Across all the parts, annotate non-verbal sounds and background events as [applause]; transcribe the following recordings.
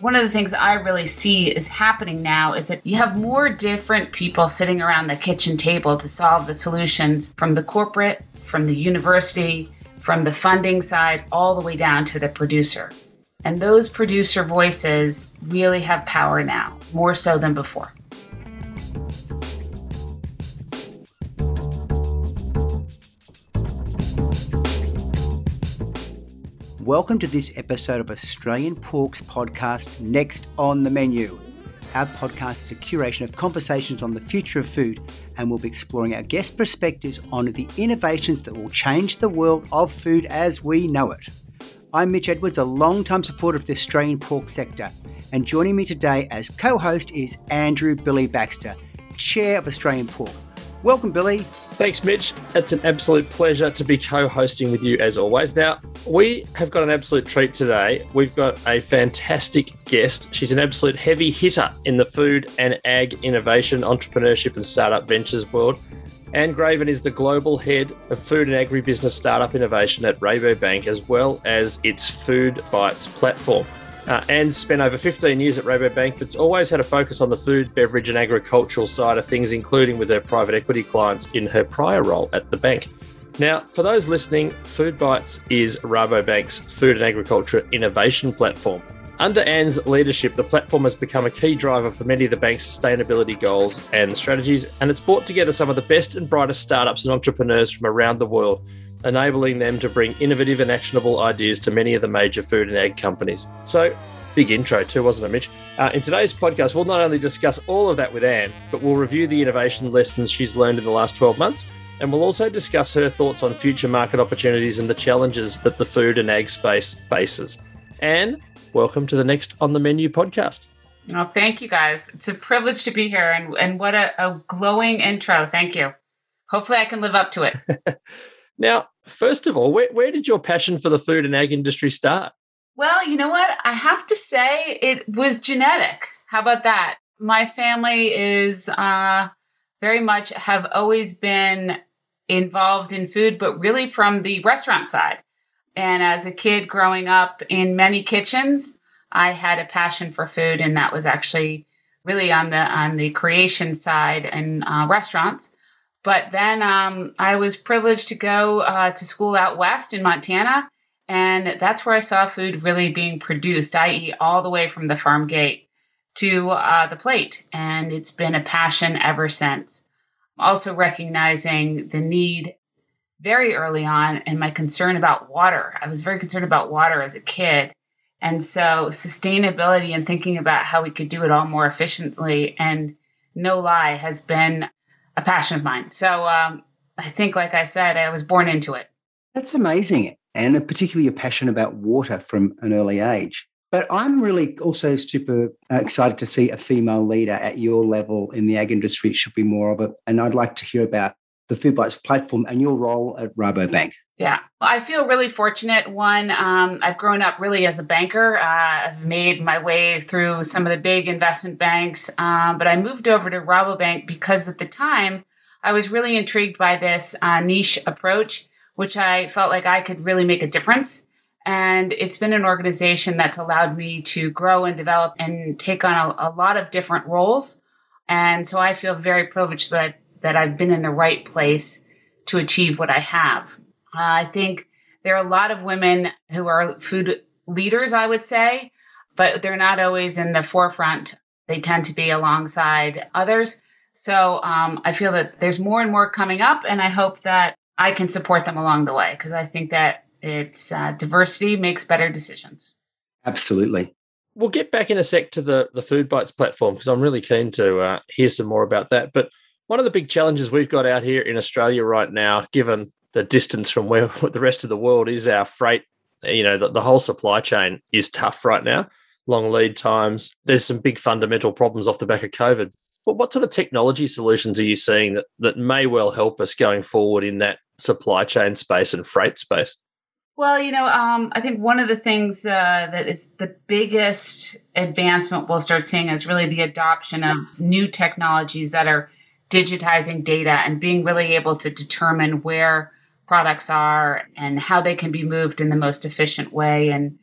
one of the things I really see is happening now is that you have more different people sitting around the kitchen table to solve the solutions from the corporate, from the university, from the funding side, all the way down to the producer. And those producer voices really have power now, more so than before. Welcome to this episode of Australian Pork's podcast, Next on the Menu. Our podcast is a curation of conversations on the future of food, and we'll be exploring our guest perspectives on the innovations that will change the world of food as we know it. I'm Mitch Edwards, a long-time supporter of the Australian pork sector, and joining me today as co host is Andrew Billy Baxter, Chair of Australian Pork. Welcome, Billy. Thanks, Mitch. It's an absolute pleasure to be co hosting with you as always. Now, we have got an absolute treat today. We've got a fantastic guest. She's an absolute heavy hitter in the food and ag innovation, entrepreneurship, and startup ventures world. Anne Greven is the global head of food and agribusiness startup innovation at Rabobank, as well as its FoodBytes platform. Uh, Anne's spent over 15 years at Rabobank, but's always had a focus on the food, beverage, and agricultural side of things, including with her private equity clients in her prior role at the bank. Now, for those listening, FoodBytes is Rabobank's food and agriculture innovation platform. Under Anne's leadership, the platform has become a key driver for many of the bank's sustainability goals and strategies, and it's brought together some of the best and brightest startups and entrepreneurs from around the world enabling them to bring innovative and actionable ideas to many of the major food and ag companies. So, big intro too, wasn't it, Mitch? Uh, in today's podcast, we'll not only discuss all of that with Anne, but we'll review the innovation lessons she's learned in the last 12 months. And we'll also discuss her thoughts on future market opportunities and the challenges that the food and ag space faces. Anne, welcome to the Next on the Menu podcast. Oh, thank you guys. It's a privilege to be here and, and what a, a glowing intro. Thank you. Hopefully, I can live up to it. [laughs] Now, first of all, where, where did your passion for the food and ag industry start? Well, you know what? I have to say it was genetic. How about that? My family is uh, very much have always been involved in food, but really from the restaurant side. And as a kid growing up in many kitchens, I had a passion for food, and that was actually really on the on the creation side in uh, restaurants. But then um, I was privileged to go uh, to school out west in Montana. And that's where I saw food really being produced, i.e., all the way from the farm gate to uh, the plate. And it's been a passion ever since. Also, recognizing the need very early on and my concern about water. I was very concerned about water as a kid. And so, sustainability and thinking about how we could do it all more efficiently and no lie has been a passion of mine. So um, I think, like I said, I was born into it. That's amazing. And particularly a passion about water from an early age. But I'm really also super uh, excited to see a female leader at your level in the ag industry. It should be more of it. And I'd like to hear about the FoodBytes platform and your role at Rabobank. Yeah, I feel really fortunate. One, um, I've grown up really as a banker. Uh, I've made my way through some of the big investment banks, um, but I moved over to Rabobank because at the time I was really intrigued by this uh, niche approach, which I felt like I could really make a difference. And it's been an organization that's allowed me to grow and develop and take on a, a lot of different roles. And so I feel very privileged that I, that I've been in the right place to achieve what I have. Uh, I think there are a lot of women who are food leaders, I would say, but they're not always in the forefront. They tend to be alongside others. So um, I feel that there's more and more coming up, and I hope that I can support them along the way because I think that it's uh, diversity makes better decisions. Absolutely. We'll get back in a sec to the the FoodBytes platform because I'm really keen to uh, hear some more about that. But one of the big challenges we've got out here in Australia right now, given the distance from where [laughs] the rest of the world is our freight you know the, the whole supply chain is tough right now. Long lead times there's some big fundamental problems off the back of covid. But what sort of technology solutions are you seeing that that may well help us going forward in that supply chain space and freight space? Well, you know, um, I think one of the things uh, that is the biggest advancement we'll start seeing is really the adoption of new technologies that are digitizing data and being really able to determine where products are and how they can be moved in the most efficient way. And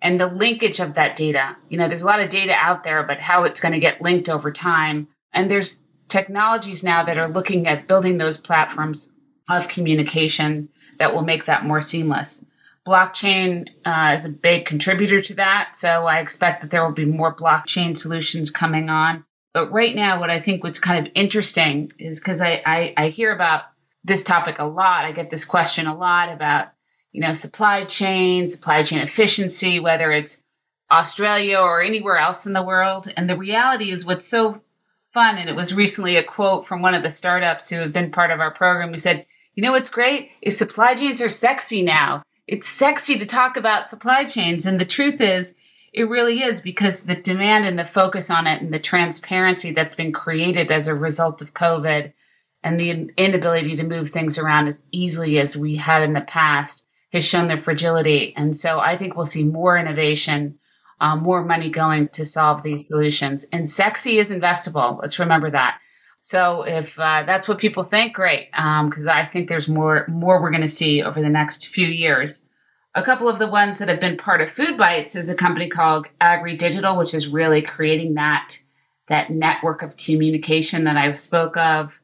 and the linkage of that data. You know, there's a lot of data out there, but how it's going to get linked over time. And there's technologies now that are looking at building those platforms of communication that will make that more seamless. Blockchain uh, is a big contributor to that. So I expect that there will be more blockchain solutions coming on. But right now, what I think what's kind of interesting is because I, I, I hear about this topic a lot. I get this question a lot about, you know, supply chain, supply chain efficiency, whether it's Australia or anywhere else in the world. And the reality is what's so fun, and it was recently a quote from one of the startups who have been part of our program who said, you know what's great is supply chains are sexy now. It's sexy to talk about supply chains. And the truth is, it really is because the demand and the focus on it and the transparency that's been created as a result of COVID and the inability to move things around as easily as we had in the past has shown their fragility. And so I think we'll see more innovation, um, more money going to solve these solutions. And sexy is investable. Let's remember that. So if uh, that's what people think, great, because um, I think there's more more we're going to see over the next few years. A couple of the ones that have been part of FoodBytes is a company called AgriDigital, which is really creating that that network of communication that I spoke of.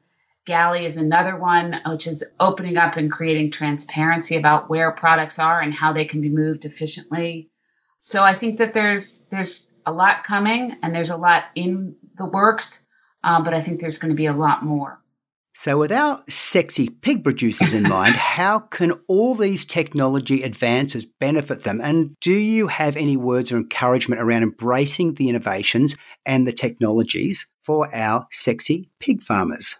Galley is another one, which is opening up and creating transparency about where products are and how they can be moved efficiently. So I think that there's there's a lot coming and there's a lot in the works uh, but I think there's going to be a lot more. So, with our sexy pig producers in mind, [laughs] how can all these technology advances benefit them? And do you have any words of encouragement around embracing the innovations and the technologies for our sexy pig farmers?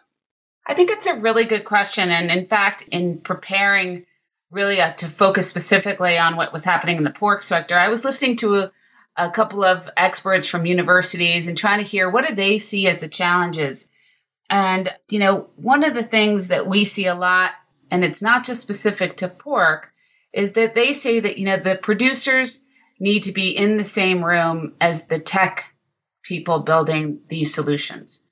I think it's a really good question. And in fact, in preparing really uh, to focus specifically on what was happening in the pork sector, I was listening to a a couple of experts from universities and trying to hear what do they see as the challenges. And, you know, one of the things that we see a lot, and it's not just specific to pork, is that they say that, you know, the producers need to be in the same room as the tech people building these solutions.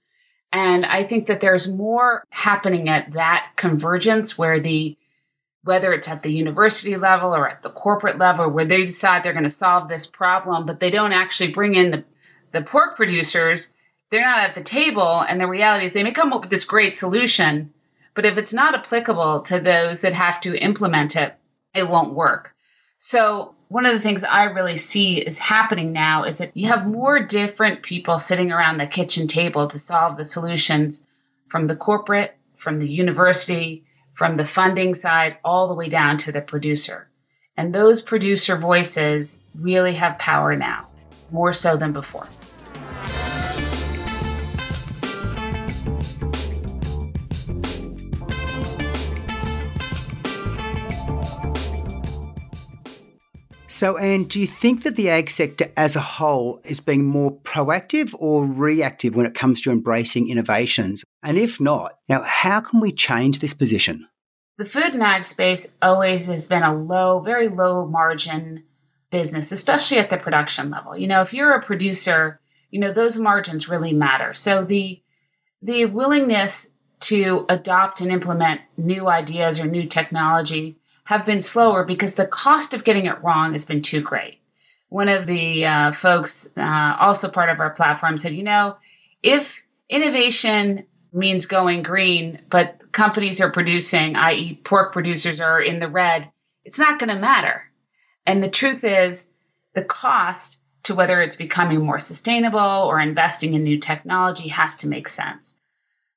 And I think that there's more happening at that convergence where the whether it's at the university level or at the corporate level where they decide they're going to solve this problem, but they don't actually bring in the, the pork producers, they're not at the table. And the reality is they may come up with this great solution, but if it's not applicable to those that have to implement it, it won't work. So one of the things I really see is happening now is that you have more different people sitting around the kitchen table to solve the solutions from the corporate, from the university, from the funding side all the way down to the producer. And those producer voices really have power now, more so than before. So, Anne, do you think that the ag sector as a whole is being more proactive or reactive when it comes to embracing innovations? And if not, now how can we change this position? The food and ag space always has been a low, very low margin business, especially at the production level. You know, if you're a producer, you know, those margins really matter. So the the willingness to adopt and implement new ideas or new technology have been slower because the cost of getting it wrong has been too great. One of the uh, folks, uh, also part of our platform, said, you know, if innovation means going green, but companies are producing, i.e., pork producers are in the red, it's not going to matter. And the truth is, the cost to whether it's becoming more sustainable or investing in new technology has to make sense.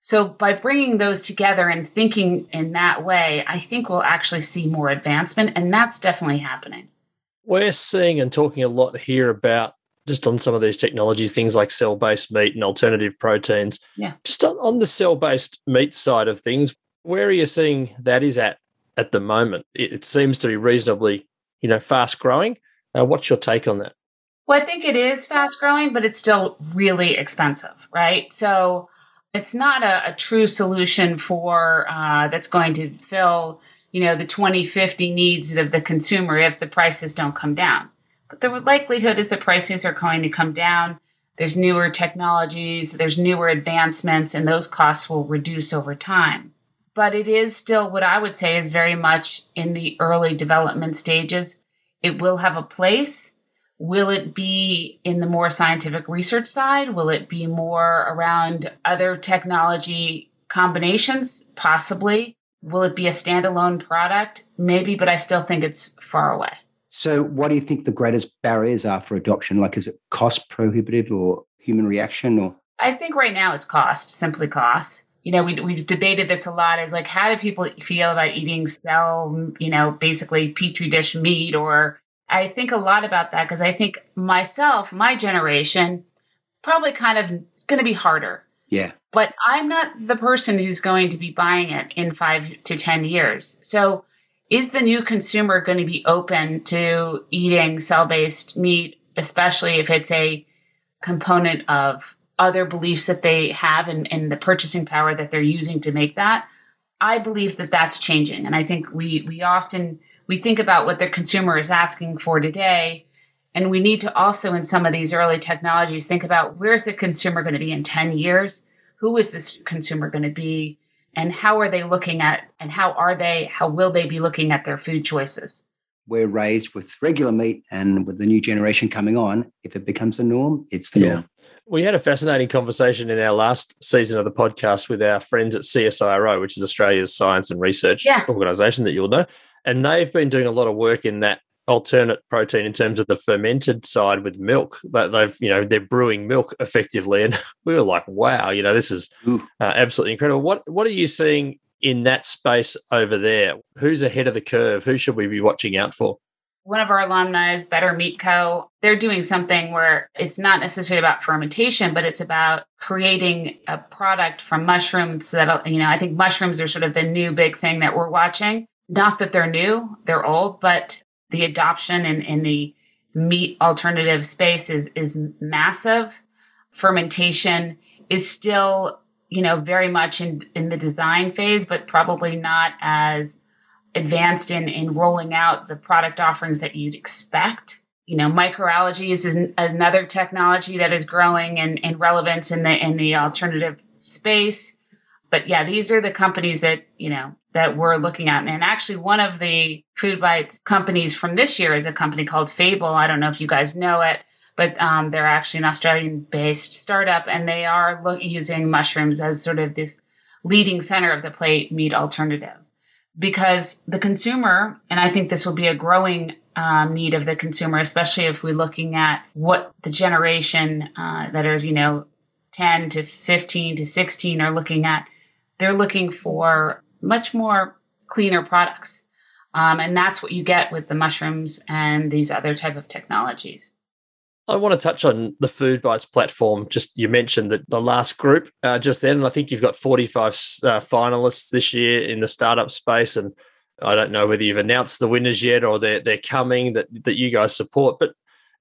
So, by bringing those together and thinking in that way, I think we'll actually see more advancement, and that's definitely happening. We're seeing and talking a lot here about just on some of these technologies, things like cell based meat and alternative proteins. Yeah. Just on, the cell based meat side of things, where are you seeing that is at at the moment? It, it seems to be reasonably, you know, fast growing. Uh, what's your take on that? Well, I think it is fast growing, but it's still really expensive, right? So it's not a, a true solution for uh, that's going to fill, you know, the 2050 needs of the consumer if the prices don't come down. But the likelihood is the prices are going to come down. There's newer technologies, there's newer advancements, and those costs will reduce over time. But it is still what I would say is very much in the early development stages. It will have a place, Will it be in the more scientific research side? Will it be more around other technology combinations? Possibly. Will it be a standalone product? Maybe, but I still think it's far away. So, what do you think the greatest barriers are for adoption? Like, is it cost prohibitive or human reaction or? I think right now it's cost, simply cost. You know, we, we've debated this a lot is like, how do people feel about eating cell, you know, basically petri dish meat? Or I think a lot about that because I think myself, my generation, probably kind of going to be harder. Yeah. But I'm not the person who's going to be buying it in five to 10 years. So, is the new consumer going to be open to eating cell based meat, especially if it's a component of other beliefs that they have and, and the purchasing power that they're using to make that? I believe that that's changing. And I think we, we often, we think about what the consumer is asking for today. And we need to also, in some of these early technologies, think about where's the consumer going to be in 10 years? Who is this consumer going to be? and how are they looking at and how are they how will they be looking at their food choices we're raised with regular meat and with the new generation coming on if it becomes the norm it's the yeah. norm we had a fascinating conversation in our last season of the podcast with our friends at CSIRO, which is Australia's science and research yeah. organization that you'll know. And they've been doing a lot of work in that alternate protein in terms of the fermented side with milk that they've you know they're brewing milk effectively. And [laughs] we were like wow you know this is uh, absolutely incredible. What what are you seeing in that space over there? Who's ahead of the curve? Who should we be watching out for? One of our alumni is better meat co. They're doing something where it's not necessarily about fermentation but it's about creating a product from mushrooms that you know i think mushrooms are sort of the new big thing that we're watching not that they're new they're old but the adoption in, in the meat alternative space is is massive. Fermentation is still, you know, very much in, in the design phase, but probably not as advanced in, in rolling out the product offerings that you'd expect. You know, microalgae is another technology that is growing in, in relevance in the in the alternative space. But yeah, these are the companies that, you know, that we're looking at. And actually, one of the FoodBytes companies from this year is a company called Fable. I don't know if you guys know it, but um, they're actually an Australian based startup and they are using mushrooms as sort of this leading center of the plate meat alternative. Because the consumer, and I think this will be a growing um, need of the consumer, especially if we're looking at what the generation uh, that are, you know, 10 to 15 to 16 are looking at. They're looking for much more cleaner products. Um, and that's what you get with the mushrooms and these other type of technologies. I want to touch on the FoodBytes platform. Just you mentioned that the last group uh, just then, and I think you've got 45 uh, finalists this year in the startup space. And I don't know whether you've announced the winners yet or they're, they're coming that, that you guys support. But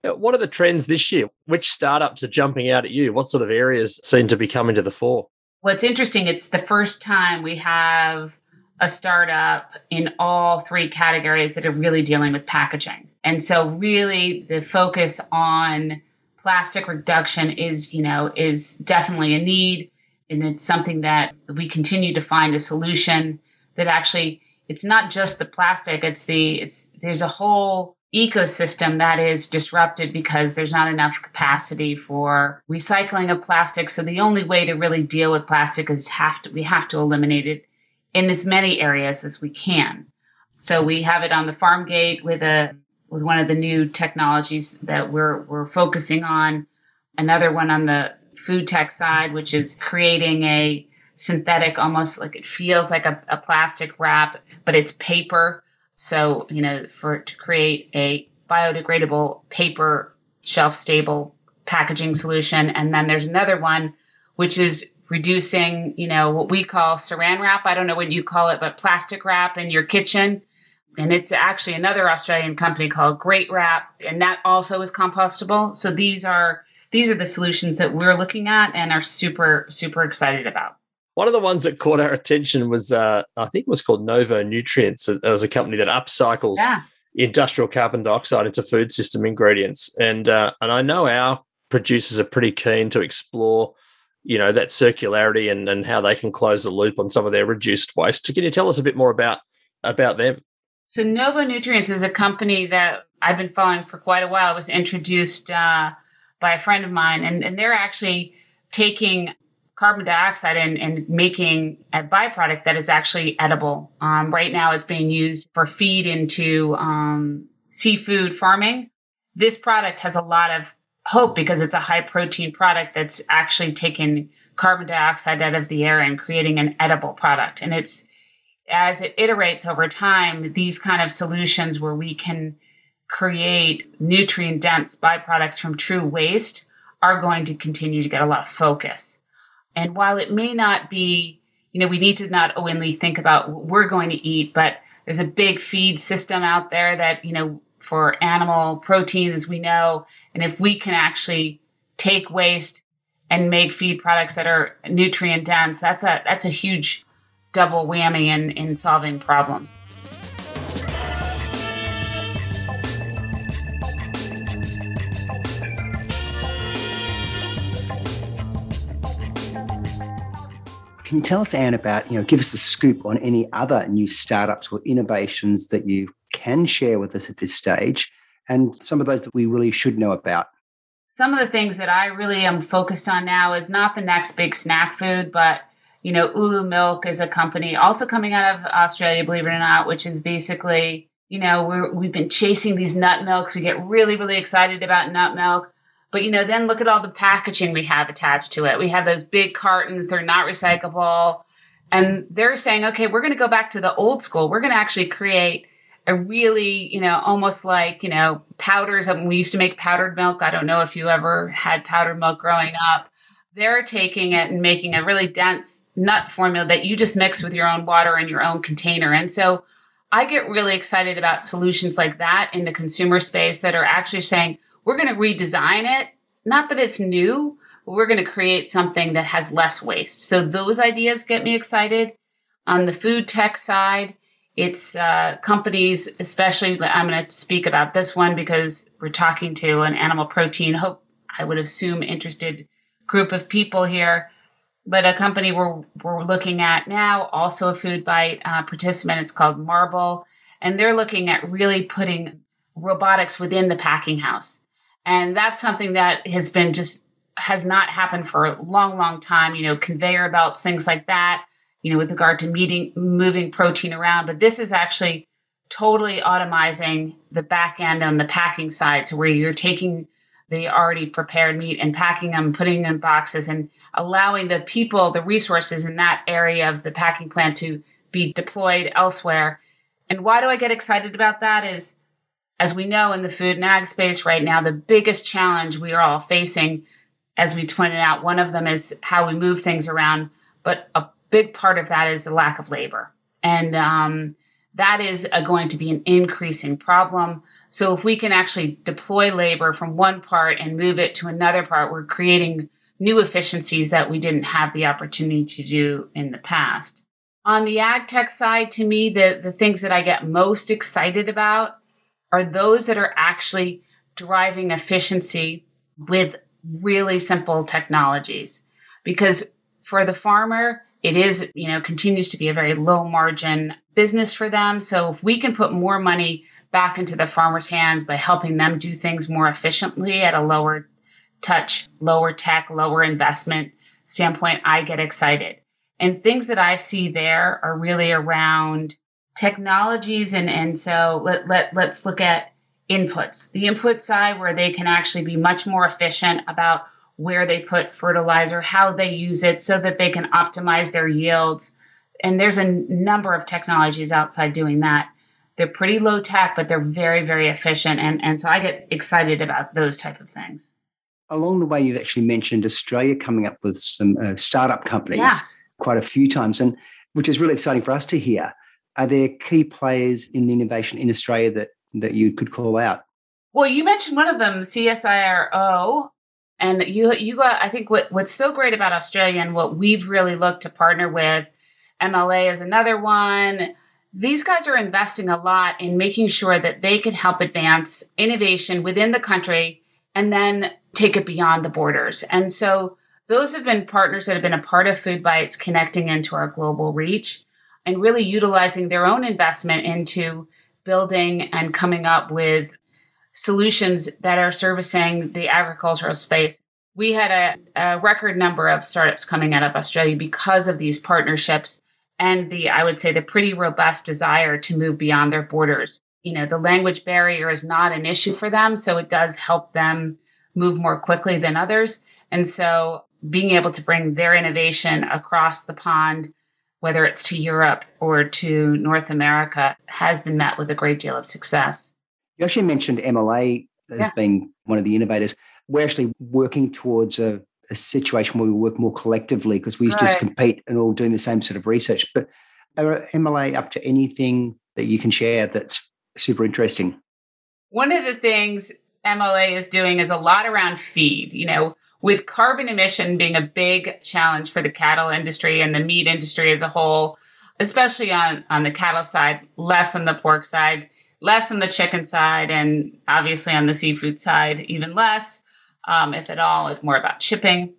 uh, what are the trends this year? Which startups are jumping out at you? What sort of areas seem to be coming to the fore? What's interesting, it's the first time we have a startup in all three categories that are really dealing with packaging. And so really the focus on plastic reduction is, you know, is definitely a need and it's something that we continue to find a solution that actually it's not just the plastic, it's the it's there's a whole ecosystem that is disrupted because there's not enough capacity for recycling of plastic. So the only way to really deal with plastic is have to we have to eliminate it in as many areas as we can. So we have it on the farm gate with a with one of the new technologies that we're we're focusing on. Another one on the food tech side, which is creating a synthetic, almost like it feels like a, a plastic wrap, but it's paper so, you know, for to create a biodegradable paper shelf stable packaging solution. And then there's another one, which is reducing, you know, what we call saran wrap. I don't know what you call it, but plastic wrap in your kitchen. And it's actually another Australian company called Great Wrap, and that also is compostable. So these are these are the solutions that we're looking at and are super super excited about. One of the ones that caught our attention was, uh, I think it was called Novo Nutrients. It was a company that upcycles yeah. industrial carbon dioxide into food system ingredients. And, uh, and I know our producers are pretty keen to explore, you know, that circularity and, and how they can close the loop on some of their reduced waste. Can you tell us a bit more about, about them? So Novo Nutrients is a company that I've been following for quite a while. It was introduced uh, by a friend of mine, and, and they're actually taking carbon dioxide and, and making a byproduct that is actually edible. Um, right now, it's being used for feed into um, seafood farming. This product has a lot of hope because it's a high protein product that's actually taken carbon dioxide out of the air and creating an edible product. And it's as it iterates over time, these kind of solutions where we can create nutrient dense byproducts from true waste are going to continue to get a lot of focus. And while it may not be, you know, we need to not only think about what we're going to eat, but there's a big feed system out there that, you know, for animal proteins, we know. And if we can actually take waste and make feed products that are nutrient dense, that's a that's a huge double whammy in, in solving problems. Can you tell us, Anne, about, you know, give us the scoop on any other new startups or innovations that you can share with us at this stage and some of those that we really should know about? Some of the things that I really am focused on now is not the next big snack food, but you know, Ulu Milk is a company also coming out of Australia, believe it or not, which is basically, you know, we're, we've been chasing these nut milks. We get really, really excited about nut milk. But you know, then look at all the packaging we have attached to it. We have those big cartons, they're not recyclable. And they're saying, okay, we're going to go back to the old school. We're going to actually create a really, you know, almost like, you know, powders. We used to make powdered milk. I don't know if you ever had powdered milk growing up. They're taking it and making a really dense nut formula that you just mix with your own water in your own container. And so I get really excited about solutions like that in the consumer space that are actually saying, we're going to redesign it. Not that it's new, but we're going to create something that has less waste. So those ideas get me excited. On the food tech side, it's uh, companies, especially, I'm going to speak about this one because we're talking to an animal protein, hope I would assume interested group of people here. But a company we're, we're looking at now, also a food bite uh, participant, it's called Marble. And they're looking at really putting robotics within the packing house. And that's something that has been just has not happened for a long, long time. You know, conveyor belts, things like that. You know, with regard to meeting, moving protein around. But this is actually totally automizing the back end on the packing side. So where you're taking the already prepared meat and packing them, putting them in boxes, and allowing the people, the resources in that area of the packing plant to be deployed elsewhere. And why do I get excited about that? Is as we know in the food and ag space right now, the biggest challenge we are all facing, as we pointed out, one of them is how we move things around, but a big part of that is the lack of labor. And um, that is a, going to be an increasing problem. So if we can actually deploy labor from one part and move it to another part, we're creating new efficiencies that we didn't have the opportunity to do in the past. On the ag tech side, to me, the, the things that I get most excited about are those that are actually driving efficiency with really simple technologies. Because for the farmer, it is, you know, continues to be a very low margin business for them. So if we can put more money back into the farmer's hands by helping them do things more efficiently at a lower touch, lower tech, lower investment standpoint, I get excited. And things that I see there are really around technologies and and so let, let let's look at inputs. The input side where they can actually be much more efficient about where they put fertilizer how they use it so that they can optimize their yields. And there's a number of technologies outside doing that. They're pretty low tech but they're very very efficient. And and so i get excited about those type of things. Along the way you've actually mentioned australia coming up with some uh, startup companies yeah. quite a few times and which is really exciting for us to hear are there key players in the innovation in Australia that, that you could call out? Well, you mentioned one of them, CSIRO. And you you got I think what, what's so great about Australia and what we've really looked to partner with, MLA is another one. These guys are investing a lot in making sure that they could help advance innovation within the country and then take it beyond the borders. And so those have been partners that have been a part of FoodBytes connecting into our global reach and really utilizing their own investment into building and coming up with solutions that are servicing the agricultural space. We had a, a record number of startups coming out of Australia because of these partnerships and the, I would say, the pretty robust desire to move beyond their borders. You know, the language barrier is not an issue for them, so it does help them move more quickly than others. And so being able to bring their innovation across the pond, whether it's to Europe or to North America, has been met with a great deal of success. You actually mentioned MLA as yeah. being one of the innovators. We're actually working towards a, a situation where we work more collectively because we used right. to compete and all doing the same sort of research. But are MLA up to anything that you can share that's super interesting? One of the things MLA is doing is a lot around feed. You know, with carbon emission being a big challenge for the cattle industry and the meat industry as a whole, especially on, on the cattle side, less on the pork side less on the chicken side, and obviously on the seafood side, even less, um, if at all. It's more about shipping.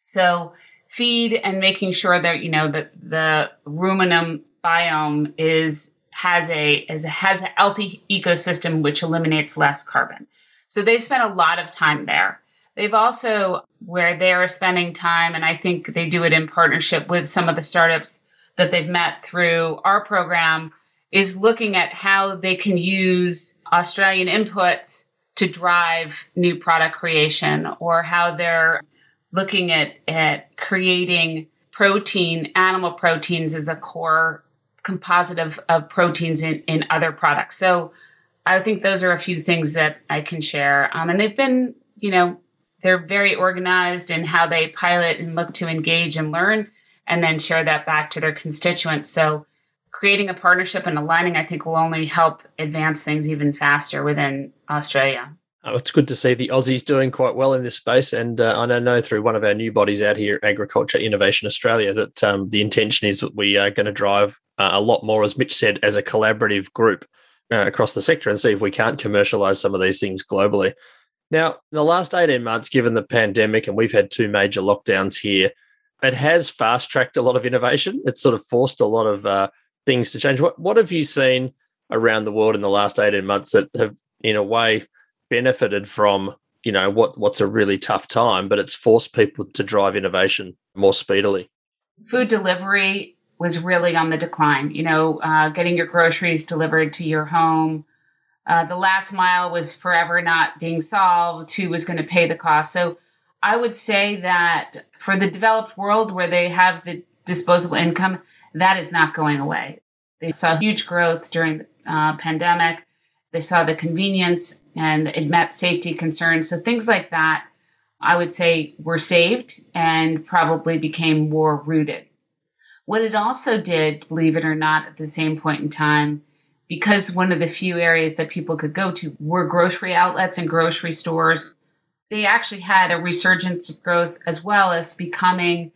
So feed and making sure that you know that the ruminant biome is has a is, has a healthy ecosystem which eliminates less carbon. So they've spent a lot of time there. They've also where they are spending time, and I think they do it in partnership with some of the startups that they've met through our program is looking at how they can use Australian inputs to drive new product creation or how they're looking at, at creating protein, animal proteins as a core composite of, of proteins in, in other products. So I think those are a few things that I can share. Um, and they've been, you know, they're very organized in how they pilot and look to engage and learn and then share that back to their constituents. So creating a partnership and aligning, I think, will only help advance things even faster within Australia. Oh, it's good to see the Aussies doing quite well in this space. And uh, I know through one of our new bodies out here, Agriculture Innovation Australia, that um, the intention is that we are going to drive uh, a lot more, as Mitch said, as a collaborative group uh, across the sector and see if we can't commercialize some of these things globally. Now, the last 18 months, given the pandemic, and we've had two major lockdowns here, it has fast tracked a lot of innovation. It's sort of forced a lot of uh, things to change. What what have you seen around the world in the last eighteen months that have, in a way, benefited from you know what what's a really tough time, but it's forced people to drive innovation more speedily. Food delivery was really on the decline. You know, uh, getting your groceries delivered to your home. Uh, the last mile was forever not being solved. Who was going to pay the cost? So I would say that for the developed world where they have the disposable income, that is not going away. They saw huge growth during the uh, pandemic. They saw the convenience and it met safety concerns. So things like that, I would say, were saved and probably became more rooted. What it also did, believe it or not, at the same point in time, because one of the few areas that people could go to were grocery outlets and grocery stores, they actually had a resurgence of growth as well as becoming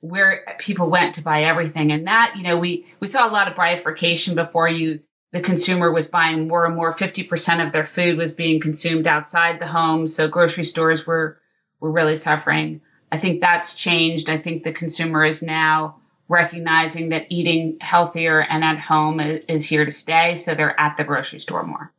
where people went to buy everything. And that, you know, we, we saw a lot of bifurcation before you, the consumer was buying more and more. 50% of their food was being consumed outside the home. So grocery stores were, were really suffering. I think that's changed. I think the consumer is now recognizing that eating healthier and at home is here to stay. So they're at the grocery store more.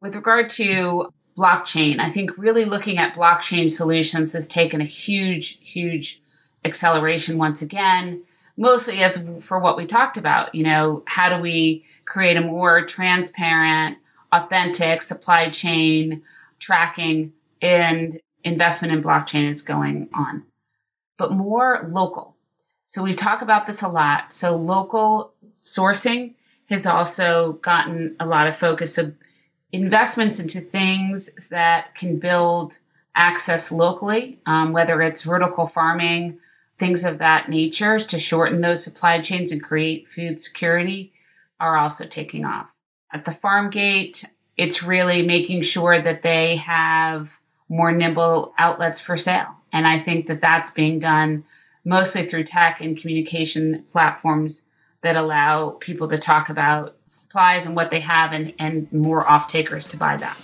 With regard to blockchain, I think really looking at blockchain solutions has taken a huge, huge acceleration once again, mostly as for what we talked about. You know, how do we create a more transparent, authentic supply chain tracking and investment in blockchain is going on, but more local. So we talk about this a lot. So local sourcing has also gotten a lot of focus. So investments into things that can build access locally, um, whether it's vertical farming things of that nature to shorten those supply chains and create food security are also taking off. At the farm gate, it's really making sure that they have more nimble outlets for sale. And I think that that's being done mostly through tech and communication platforms that allow people to talk about supplies and what they have and, and more off takers to buy that.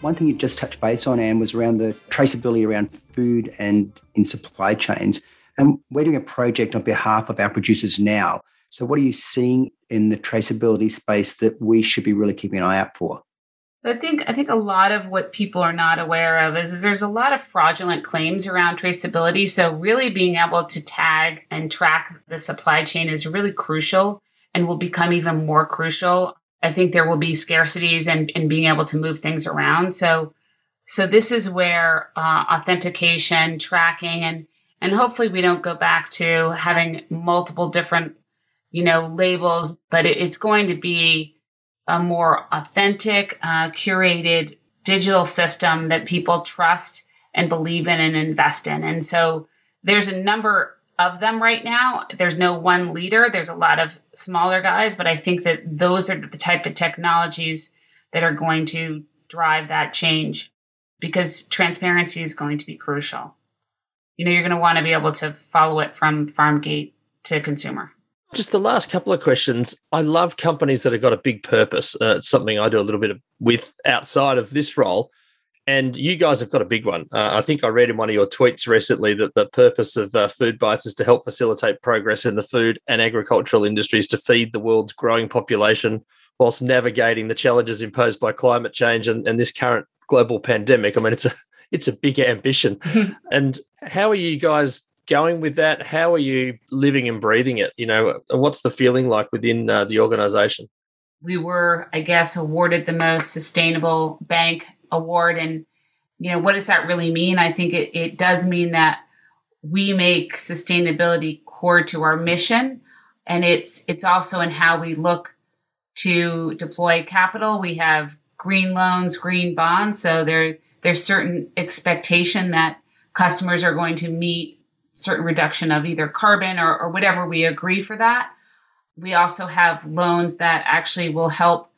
One thing you just touched base on, Anne, was around the traceability around food and in supply chains. And we're doing a project on behalf of our producers now. So, what are you seeing in the traceability space that we should be really keeping an eye out for? So I think I think a lot of what people are not aware of is, is, there's a lot of fraudulent claims around traceability. So really being able to tag and track the supply chain is really crucial and will become even more crucial. I think there will be scarcities and, and being able to move things around. So so this is where uh, authentication, tracking, and and hopefully we don't go back to having multiple different you know labels, but it, it's going to be a more authentic, uh, curated digital system that people trust and believe in and invest in. And so there's a number of them right now. There's no one leader. There's a lot of smaller guys, but I think that those are the type of technologies that are going to drive that change because transparency is going to be crucial. You know, you're going to want to be able to follow it from farm gate to consumer. Just the last couple of questions. I love companies that have got a big purpose. Uh, it's something I do a little bit of, with outside of this role. And you guys have got a big one. Uh, I think I read in one of your tweets recently that the purpose of uh, FoodBytes is to help facilitate progress in the food and agricultural industries to feed the world's growing population whilst navigating the challenges imposed by climate change and, and this current global pandemic. I mean, it's a it's a big ambition. [laughs] and how are you guys going with that? How are you living and breathing it? You know, what's the feeling like within uh, the organization? We were, I guess, awarded the most sustainable bank award. And, you know, what does that really mean? I think it, it does mean that we make sustainability core to our mission. And it's, it's also in how we look to deploy capital. We have green loans, green bonds. So there, there's certain expectation that customers are going to meet certain reduction of either carbon or, or whatever we agree for that. We also have loans that actually will help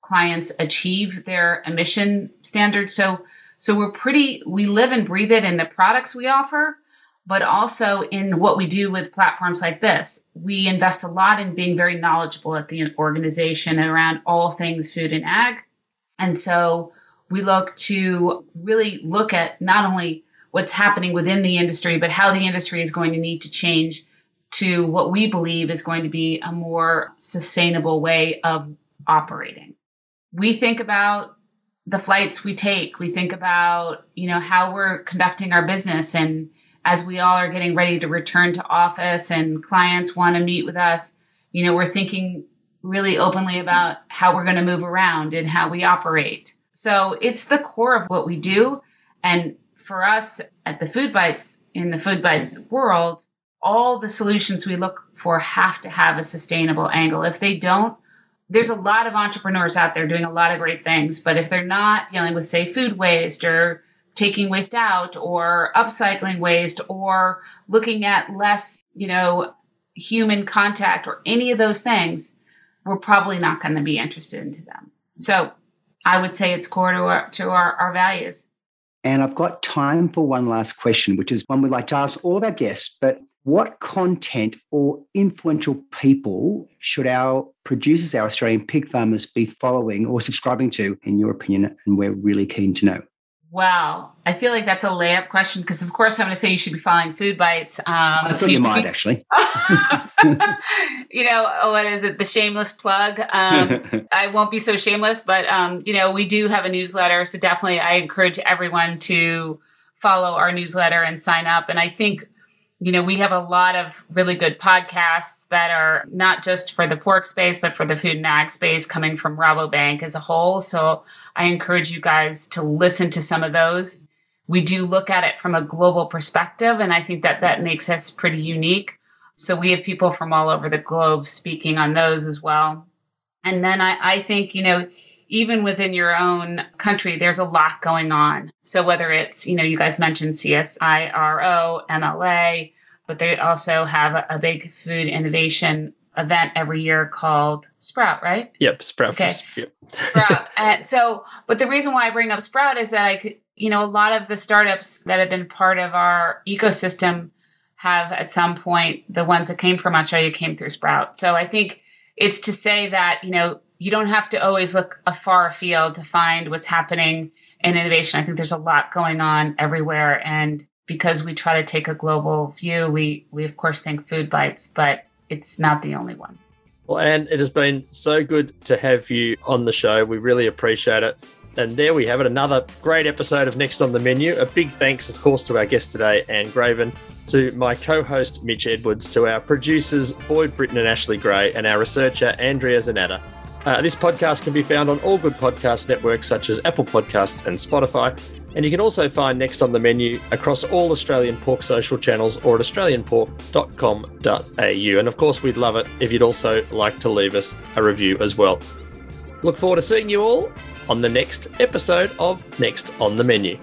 clients achieve their emission standards. So, so we're pretty, we live and breathe it in the products we offer, but also in what we do with platforms like this. We invest a lot in being very knowledgeable at the organization around all things food and ag. And so we look to really look at not only what's happening within the industry, but how the industry is going to need to change to what we believe is going to be a more sustainable way of operating. We think about the flights we take. We think about, you know, how we're conducting our business and as we all are getting ready to return to office and clients want to meet with us, you know, we're thinking really openly about how we're going to move around and how we operate. So it's the core of what we do. And for us at the FoodBytes, in the FoodBytes world, all the solutions we look for have to have a sustainable angle. If they don't, there's a lot of entrepreneurs out there doing a lot of great things, but if they're not dealing with, say, food waste or taking waste out or upcycling waste or looking at less, you know, human contact or any of those things, we're probably not going to be interested into them. So I would say it's core to our, to our, our values. And I've got time for one last question, which is one we'd like to ask all of our guests. But what content or influential people should our producers, our Australian pig farmers, be following or subscribing to, in your opinion? And we're really keen to know. Wow. I feel like that's a layup question because, of course, I'm going to say you should be following FoodBytes. Um, I thought you might, actually. [laughs] you know, oh, what is it? The shameless plug. Um, [laughs] I won't be so shameless, but, um, you know, we do have a newsletter. So definitely I encourage everyone to follow our newsletter and sign up. And I think you know, we have a lot of really good podcasts that are not just for the pork space, but for the food and ag space coming from Rabobank as a whole. So I encourage you guys to listen to some of those. We do look at it from a global perspective, and I think that that makes us pretty unique. So we have people from all over the globe speaking on those as well. And then I, I think, you know, even within your own country, there's a lot going on. So whether it's, you know, you guys mentioned CSIRO, MLA, but they also have a, a big food innovation event every year called Sprout, right? Yep, Sprout. Okay. Yep. Sprout. [laughs] And so, but the reason why I bring up Sprout is that I could, you know, a lot of the startups that have been part of our ecosystem have at some point, the ones that came from Australia came through Sprout. So I think it's to say that, you know, you don't have to always look afar afield to find what's happening in innovation. I think there's a lot going on everywhere. And because we try to take a global view, we, we of course think food bites, but it's not the only one. Well, Anne, it has been so good to have you on the show. We really appreciate it. And there we have it, another great episode of Next on the Menu. A big thanks, of course, to our guest today, Anne Greven, to my co host, Mitch Edwards, to our producers, Boyd Britton and Ashley Gray, and our researcher, Andrea Zanata. Uh, this podcast can be found on all good podcast networks such as Apple Podcasts and Spotify. And you can also find Next on the Menu across all Australian Pork social channels or at australianpork.com.au. And of course, we'd love it if you'd also like to leave us a review as well. Look forward to seeing you all on the next episode of Next on the Menu.